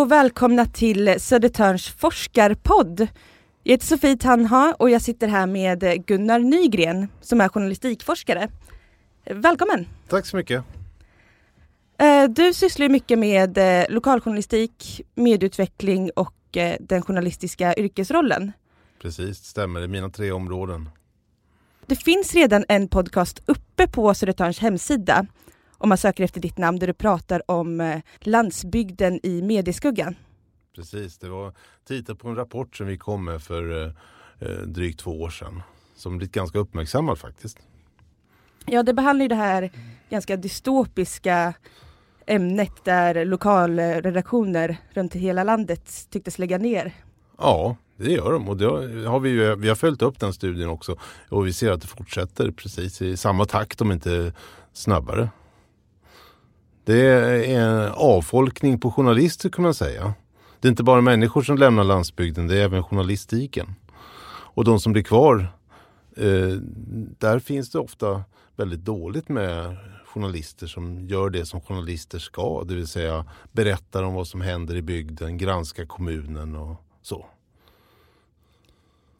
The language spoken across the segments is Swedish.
och välkomna till Södertörns forskarpodd. Jag heter Sofie Tanha och jag sitter här med Gunnar Nygren som är journalistikforskare. Välkommen! Tack så mycket. Eh, du sysslar mycket med eh, lokaljournalistik, medieutveckling och eh, den journalistiska yrkesrollen. Precis, det stämmer. Det är mina tre områden. Det finns redan en podcast uppe på Södertörns hemsida om man söker efter ditt namn där du pratar om landsbygden i medieskuggan. Precis, det var titeln på en rapport som vi kom med för drygt två år sedan som blivit ganska uppmärksammad faktiskt. Ja, det behandlar ju det här ganska dystopiska ämnet där lokalredaktioner runt hela landet tycktes lägga ner. Ja, det gör de och har vi, ju, vi har följt upp den studien också och vi ser att det fortsätter precis i samma takt om inte snabbare. Det är en avfolkning på journalister kan man säga. Det är inte bara människor som lämnar landsbygden, det är även journalistiken. Och de som blir kvar, eh, där finns det ofta väldigt dåligt med journalister som gör det som journalister ska. Det vill säga berättar om vad som händer i bygden, granskar kommunen och så.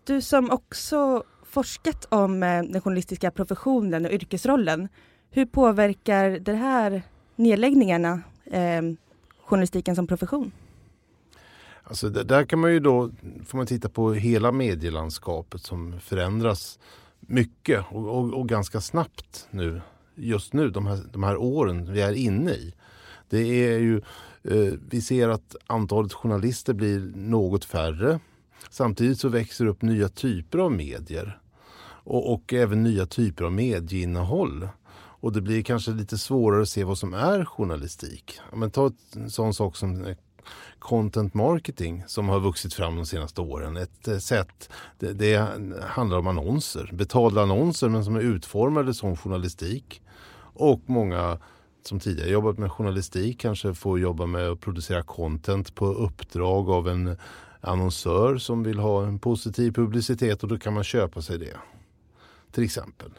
Du som också forskat om eh, den journalistiska professionen och yrkesrollen. Hur påverkar det här nedläggningarna eh, journalistiken som profession? Alltså där kan man ju då, får man titta på hela medielandskapet som förändras mycket och, och, och ganska snabbt nu just nu, de här, de här åren vi är inne i. Det är ju, eh, vi ser att antalet journalister blir något färre. Samtidigt så växer det upp nya typer av medier och, och även nya typer av medieinnehåll. Och det blir kanske lite svårare att se vad som är journalistik. Men ta en sån sak som eh, content marketing som har vuxit fram de senaste åren. Ett eh, sätt, det, det handlar om annonser, betalda annonser men som är utformade som journalistik. Och många som tidigare jobbat med journalistik kanske får jobba med att producera content på uppdrag av en annonsör som vill ha en positiv publicitet och då kan man köpa sig det. Till exempel.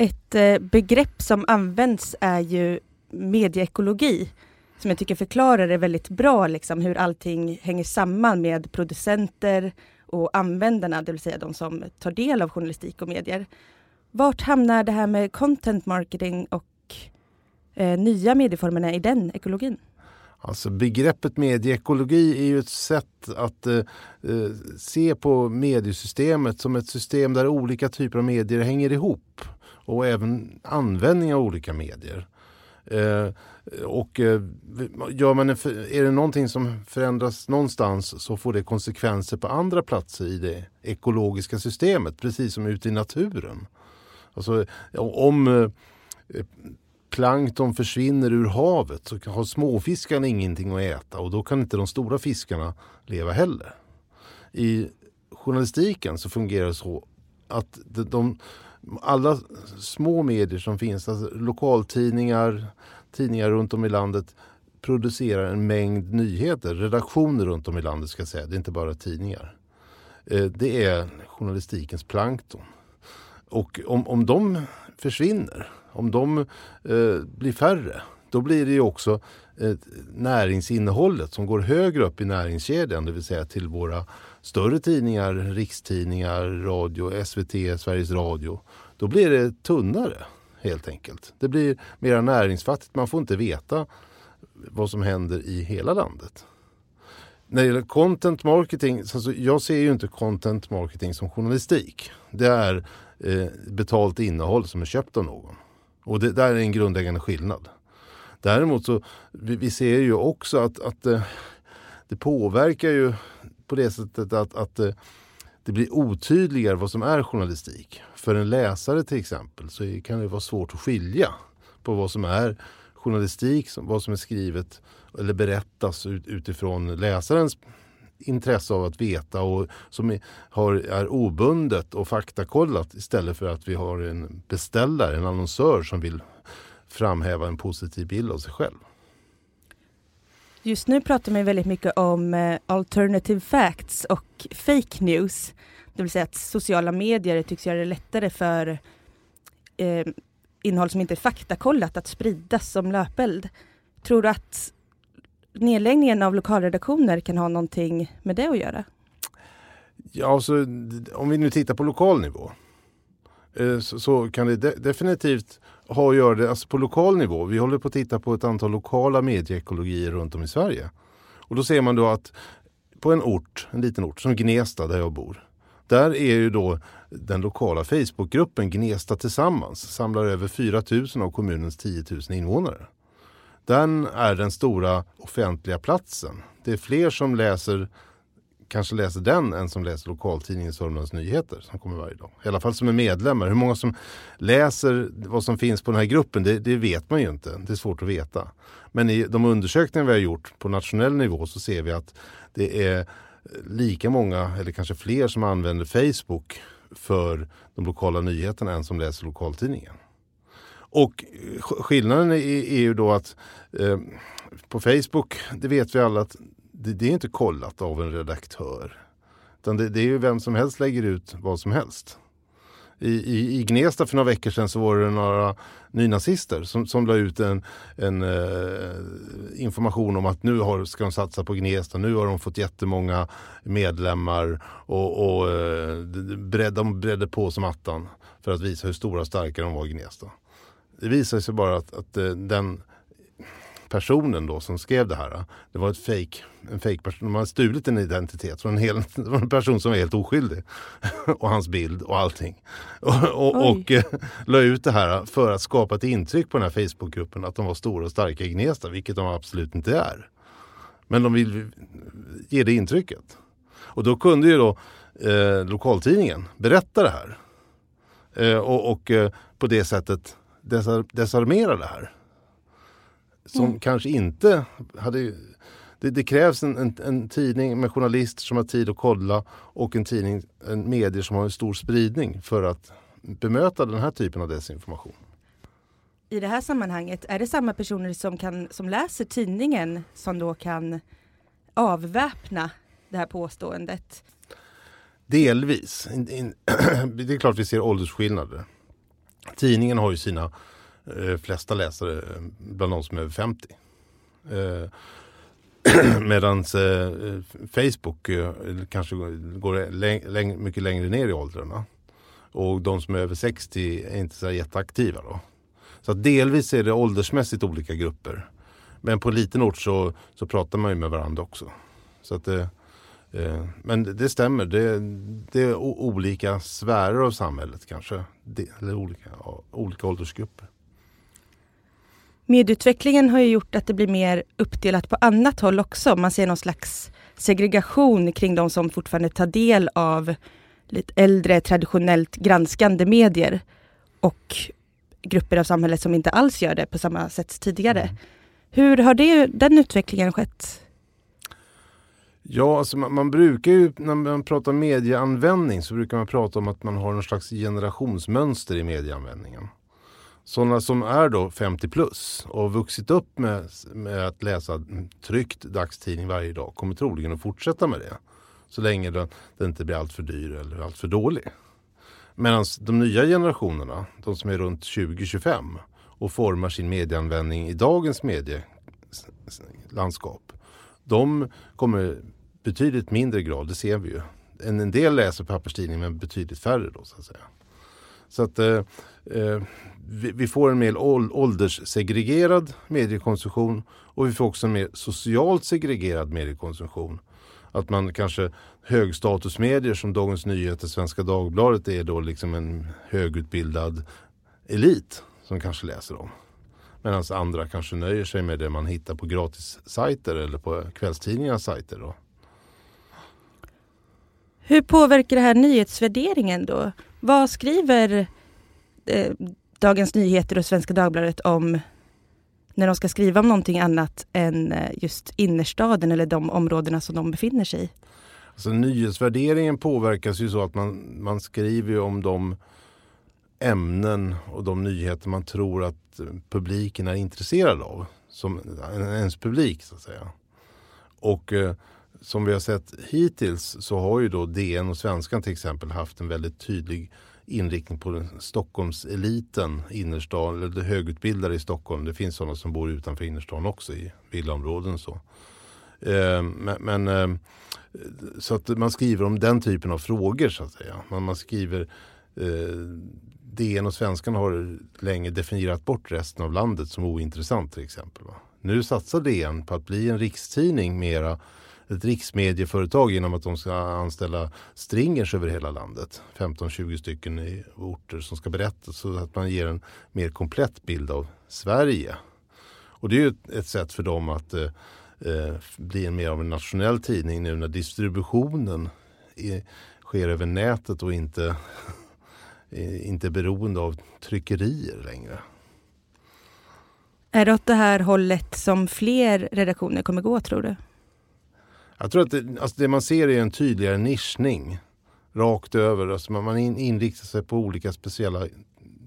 Ett eh, begrepp som används är ju medieekologi som jag tycker förklarar det väldigt bra, liksom, hur allting hänger samman med producenter och användarna, det vill säga de som tar del av journalistik och medier. Vart hamnar det här med content marketing och eh, nya medieformerna i den ekologin? Alltså begreppet medieekologi är ju ett sätt att eh, eh se på mediesystemet som ett system där olika typer av medier hänger ihop och även användning av olika medier. Eh, och eh, gör man en, är det någonting som förändras någonstans så får det konsekvenser på andra platser i det ekologiska systemet, precis som ute i naturen. Alltså, om eh, plankton försvinner ur havet så har småfiskarna ingenting att äta och då kan inte de stora fiskarna leva heller. I journalistiken så fungerar det så att de, alla små medier som finns, alltså lokaltidningar, tidningar runt om i landet producerar en mängd nyheter. Redaktioner runt om i landet ska jag säga, det är inte bara tidningar. Eh, det är journalistikens plankton. Och om, om de försvinner, om de eh, blir färre, då blir det ju också eh, näringsinnehållet som går högre upp i näringskedjan, det vill säga till våra större tidningar, rikstidningar, radio, SVT, Sveriges Radio. Då blir det tunnare helt enkelt. Det blir mer näringsfattigt. Man får inte veta vad som händer i hela landet. När det gäller content marketing, alltså jag ser ju inte content marketing som journalistik. Det är eh, betalt innehåll som är köpt av någon. Och det där är en grundläggande skillnad. Däremot så vi, vi ser ju också att, att eh, det påverkar ju på det sättet att, att eh, det blir otydligare vad som är journalistik. För en läsare till exempel så kan det vara svårt att skilja på vad som är journalistik, vad som är skrivet eller berättas utifrån läsarens intresse av att veta och som är, har, är obundet och faktakollat istället för att vi har en beställare, en annonsör som vill framhäva en positiv bild av sig själv. Just nu pratar man väldigt mycket om eh, alternative facts och fake news. Det vill säga att sociala medier tycks göra det lättare för eh, innehåll som inte är faktakollat att spridas som löpeld. Tror du att nedläggningen av lokalredaktioner kan ha någonting med det att göra? Ja, alltså, om vi nu tittar på lokal nivå eh, så, så kan det de definitivt ha att göra det alltså på lokal nivå. Vi håller på att titta på ett antal lokala medieekologier runt om i Sverige. Och då ser man då att på en ort, en liten ort som Gnesta där jag bor. Där är ju då den lokala Facebookgruppen Gnesta Tillsammans samlar över 4 000 av kommunens 10 000 invånare. Den är den stora offentliga platsen. Det är fler som läser kanske läser den än som läser lokaltidningen Sörmlands Nyheter som kommer varje dag. I alla fall som är medlemmar. Hur många som läser vad som finns på den här gruppen det, det vet man ju inte. Det är svårt att veta. Men i de undersökningar vi har gjort på nationell nivå så ser vi att det är lika många eller kanske fler som använder Facebook för de lokala nyheterna än som läser lokaltidningen. Och skillnaden är, är ju då att eh, på Facebook, det vet vi alla att det, det, är inte kollat av en redaktör. Utan det, det, är ju vem som helst lägger ut vad som helst. I, i, i Gnesta för några veckor sedan så var det några nynazister som, som la ut en, en eh, information om att nu har, ska de satsa på Gnesta, nu har de fått jättemånga medlemmar och, och eh, bred, de bredde på som attan för att visa hur stora och starka de var i Gnesta. Det visade sig bara att, att eh, den personen då som skrev det här, det var ett fake, en fake person. De hade stulit en identitet från en, hel, det var en person som var helt oskyldig. och hans bild och allting. Och, och, och eh, la ut det här för att skapa ett intryck på den här Facebookgruppen att de var stora och starka i Gnesta, vilket de absolut inte är. Men de vill ge det intrycket. Och då kunde ju då eh, lokaltidningen berätta det här. Eh, och, och eh, på det sättet desar desarmera det här som mm. kanske inte hade... Det, det krävs en, en, en, tidning med journalister som har tid att kolla och en tidning, en medier som har en stor spridning för att bemöta den här typen av desinformation. I det här sammanhanget, är det samma personer som, kan, som läser tidningen som då kan avväpna det här påståendet? Delvis. Det är klart vi ser åldersskillnader. Tidningen har ju sina Eh, flesta läsare eh, bland de som är över 50. Eh, Medan Facebook kanske går läng mycket längre ner i åldrarna. Och de som är över 60 är inte så jätteaktiva. Då. Så att delvis är det åldersmässigt olika grupper. Men på en liten ort så, så pratar man ju med varandra också. Så att det, eh, men det stämmer, det, det är olika sfärer av samhället kanske. Det, eller olika, olika åldersgrupper. Medieutvecklingen har ju gjort att det blir mer uppdelat på annat håll också. Man ser någon slags segregation kring de som fortfarande tar del av lite äldre traditionellt granskande medier och grupper av samhället som inte alls gör det på samma sätt tidigare. Mm. Hur har det, den utvecklingen skett? Ja, alltså man, man, brukar ju när man pratar medieanvändning så brukar man prata om att man har någon slags generationsmönster i medieanvändningen. Sådana som är då 50 plus och vuxit upp med, med att läsa tryckt dagstidning varje dag kommer troligen att fortsätta med det. Så länge den, den inte blir alltför dyr eller alltför dålig. Medan de nya generationerna, de som är runt 20-25 och formar sin medieanvändning i dagens medielandskap. De kommer betydligt mindre grad, det ser vi ju. En, en del läser papperstidning men betydligt färre då så att säga. Så att eh, eh vi, vi, får en mer ålderssegregerad mediekonsumtion och vi får också en mer socialt segregerad mediekonsumtion. Att man kanske högstatusmedier som Dagens Nyheter, Svenska Dagbladet är då liksom en högutbildad elit som kanske läser dem. Medan andra kanske nöjer sig med det man hittar på gratissajter eller på kvällstidningarnas sajter. Då. Hur påverkar det här nyhetsvärderingen då? Vad skriver eh, Dagens Nyheter och Svenska Dagbladet om när de ska skriva om någonting annat än eh, just innerstaden eller de områdena som de befinner sig i? Alltså, nyhetsvärderingen påverkas ju så att man, man skriver om de ämnen och de nyheter man tror att eh, publiken är intresserad av. Som eh, ens publik så att säga. Och eh, som vi har sett hittills så har ju då DN och Svenskan till exempel haft en väldigt tydlig inriktning på Stockholmseliten, innerstan, eller högutbildade i Stockholm. Det finns sådana som bor utanför innerstan också i villaområden. Så. Eh, men, men eh, så att man skriver om den typen av frågor så att säga. Man, man skriver eh, DN och Svenskarna har länge definierat bort resten av landet som ointressant till exempel. Va? Nu satsar DN på att bli en rikstidning mera ett riksmedieföretag genom att de ska anställa stringers över hela landet. 15-20 stycken i orter som ska berätta så att man ger en mer komplett bild av Sverige. Och det är ju ett sätt för dem att eh, eh bli mer av en nationell tidning nu när distributionen är, sker över nätet och inte, inte beroende av tryckerier längre. Är det åt det här hållet som fler redaktioner kommer gå tror du? Jag tror att det, alltså det man ser är en tydligare nischning rakt över. Alltså man, man inriktar sig på olika speciella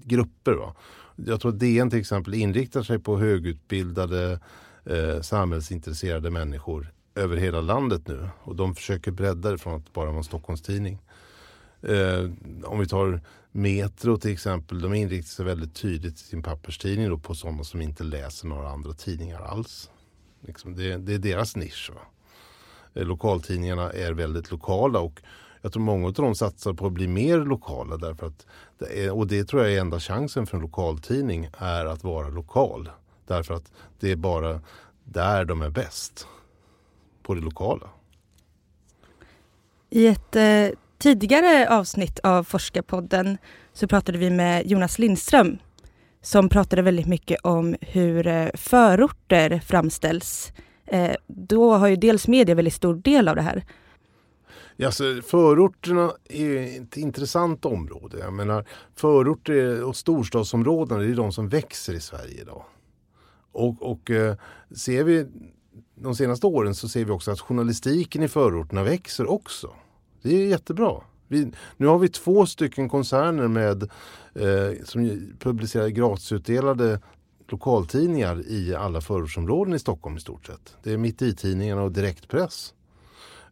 grupper. Va? Jag tror att DN till exempel inriktar sig på högutbildade eh, samhällsintresserade människor över hela landet nu. Och de försöker bredda det från att bara vara en Stockholmstidning. Eh, om vi tar Metro till exempel, de inriktar sig väldigt tydligt i sin papperstidning då på sådana som inte läser några andra tidningar alls. Liksom det, det, är deras nisch. Va? Eh, lokaltidningarna är väldigt lokala och jag tror många av dem satsar på att bli mer lokala därför att det är, och det tror jag är enda chansen för en lokaltidning är att vara lokal. Därför att det är bara där de är bäst. På det lokala. I ett eh, tidigare avsnitt av Forskarpodden så pratade vi med Jonas Lindström som pratade väldigt mycket om hur eh, förorter framställs. Eh, då har ju dels media väldigt stor del av det här. Ja, alltså, förorterna är ett intressant område. Jag menar, förorter och storstadsområden är de som växer i Sverige idag. Och, och eh, ser vi de senaste åren så ser vi också att journalistiken i förorterna växer också. Det är jättebra. Vi, nu har vi två stycken koncerner med, eh, som publicerar gratisutdelade lokaltidningar i alla förortsområden i Stockholm i stort sett. Det är Mitt i-tidningarna och Direktpress.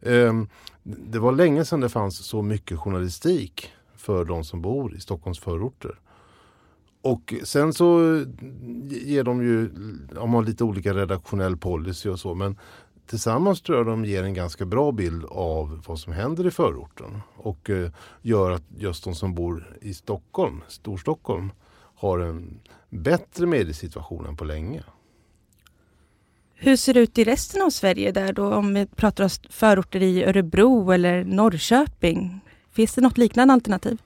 Ehm, det var länge sedan det fanns så mycket journalistik för de som bor i Stockholms förorter. Och sen så eh, ger de ju, de har lite olika redaktionell policy och så men tillsammans tror jag de ger en ganska bra bild av vad som händer i förorten. Och eh, gör att just de som bor i Stockholm, Storstockholm, har en bättre mediesituation än på länge. Hur ser det ut i resten av Sverige där då? Om vi pratar om förorter i Örebro eller Norrköping. Finns det något liknande alternativ?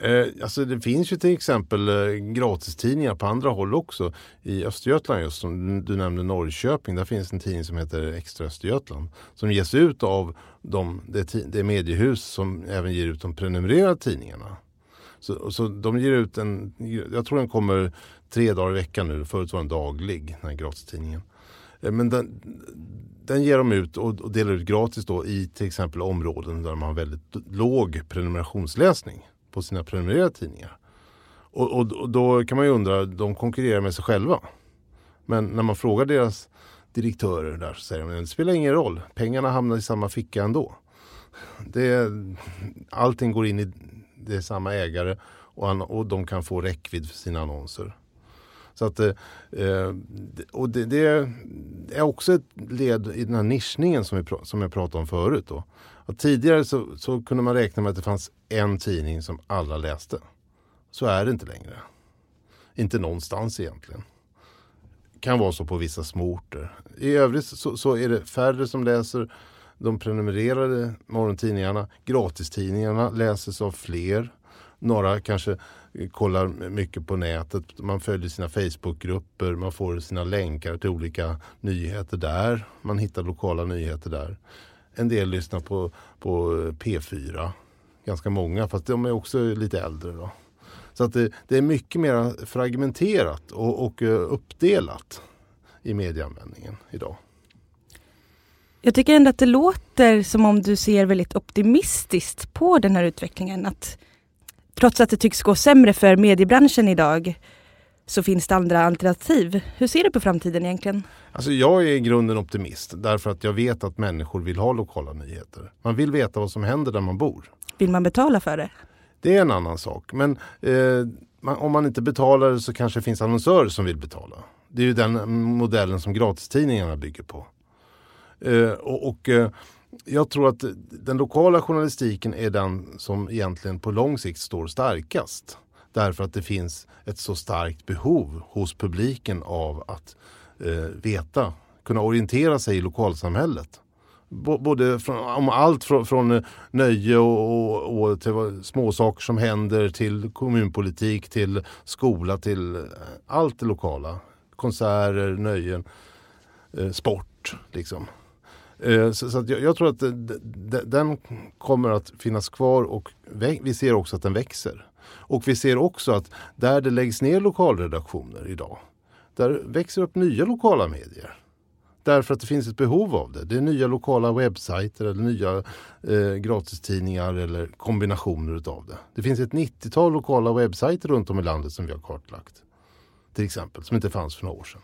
Eh, alltså det finns ju till exempel eh, gratistidningar på andra håll också. I Östergötland just som du nämnde Norrköping. Där finns en tidning som heter Extra Östergötland. Som ges ut av de, det, det mediehus som även ger ut de prenumererade tidningarna. Så, så de ger ut en, jag tror den kommer tre dagar i veckan nu. Förut var den daglig, den här gratistidningen. Eh, men den, den ger de ut och, och delar ut gratis då i till exempel områden där man har väldigt låg prenumerationsläsning på sina prenumererade tidningar. Och, och, och, då kan man ju undra, de konkurrerar med sig själva. Men när man frågar deras direktörer där så säger de att det spelar ingen roll, pengarna hamnar i samma ficka ändå. Det, allting går in i det är samma ägare och, och de kan få räckvidd för sina annonser. Så att, eh, eh och det, det, är också ett led i den här nischningen som, vi, som jag pratade om förut. Då. Att tidigare så, så, kunde man räkna med att det fanns en tidning som alla läste. Så är det inte längre. Inte någonstans egentligen. Kan vara så på vissa små orter. I övrigt så, så är det färre som läser de prenumererade morgontidningarna. Gratistidningarna läses av fler. Några kanske eh, kollar mycket på nätet. Man följer sina Facebookgrupper. Man får sina länkar till olika nyheter där. Man hittar lokala nyheter där. En del lyssnar på, på P4. Ganska många, fast de är också lite äldre. Då. Så att det, det är mycket mer fragmenterat och, och eh, uppdelat i medieanvändningen idag. Jag tycker ändå att det låter som om du ser väldigt optimistiskt på den här utvecklingen. Att trots att det tycks gå sämre för mediebranschen idag så finns det andra alternativ. Hur ser du på framtiden egentligen? Alltså jag är i grunden optimist därför att jag vet att människor vill ha lokala nyheter. Man vill veta vad som händer där man bor. Vill man betala för det? Det är en annan sak. Men eh, man, om man inte betalar så kanske det finns annonsörer som vill betala. Det är ju den modellen som gratistidningarna bygger på. Eh, och, och eh, jag tror att den lokala journalistiken är den som egentligen på lång sikt står starkast. Därför att det finns ett så starkt behov hos publiken av att eh, veta, kunna orientera sig i lokalsamhället. B både från, om allt från, från nöje och, och, och till småsaker som händer till kommunpolitik, till skola, till eh, allt det lokala. Konserter, nöjen, eh, sport liksom. Eh, så, så jag, jag, tror att den kommer att finnas kvar och vi ser också att den växer. Och vi ser också att där det läggs ner lokalredaktioner idag, där växer upp nya lokala medier. Därför att det finns ett behov av det. Det är nya lokala webbsajter eller nya eh, gratistidningar eller kombinationer utav det. Det finns ett 90-tal lokala webbsajter runt om i landet som vi har kartlagt. Till exempel, som inte fanns för några år sedan.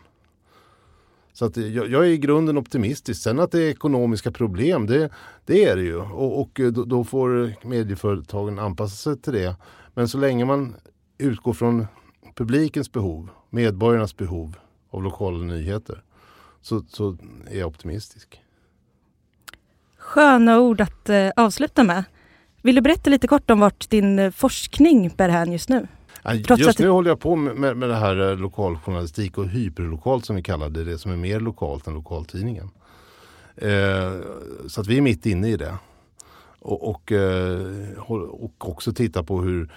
Så att jag, jag, är i grunden optimistisk. Sen att det är ekonomiska problem, det, det är det ju. Och, och då, då, får medieföretagen anpassa sig till det. Men så länge man utgår från publikens behov, medborgarnas behov av lokala nyheter så, så är jag optimistisk. Sköna ord att eh, avsluta med. Vill du berätta lite kort om vart din eh, forskning bär hän just nu? Trots Just nu håller jag på med, med det här eh, lokaljournalistik och hyperlokalt som vi kallar det. Det som är mer lokalt än lokaltidningen. Eh, så att vi är mitt inne i det. Och, och, eh, och också titta på hur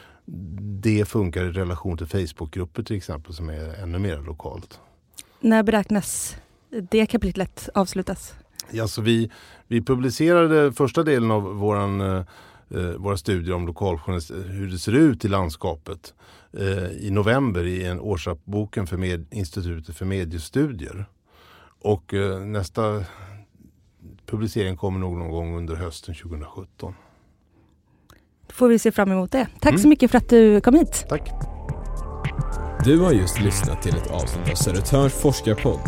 det funkar i relation till Facebookgrupper till exempel som är ännu mer lokalt. När beräknas det kapitlet avslutas? Ja, så vi, vi publicerade första delen av våran eh, våra studier om lokaljournalistik, hur det ser ut i landskapet eh, i november i en årsrapporten för med, Institutet för mediestudier. Och eh, nästa publicering kommer nog någon gång under hösten 2017. Då får vi se fram emot det. Tack mm. så mycket för att du kom hit. Tack. Du har just lyssnat till ett avsnitt av Södertörns forskarpodd.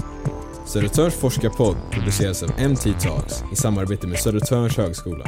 Södertörns forskarpodd produceras av MT Talks i samarbete med Södertörns högskola.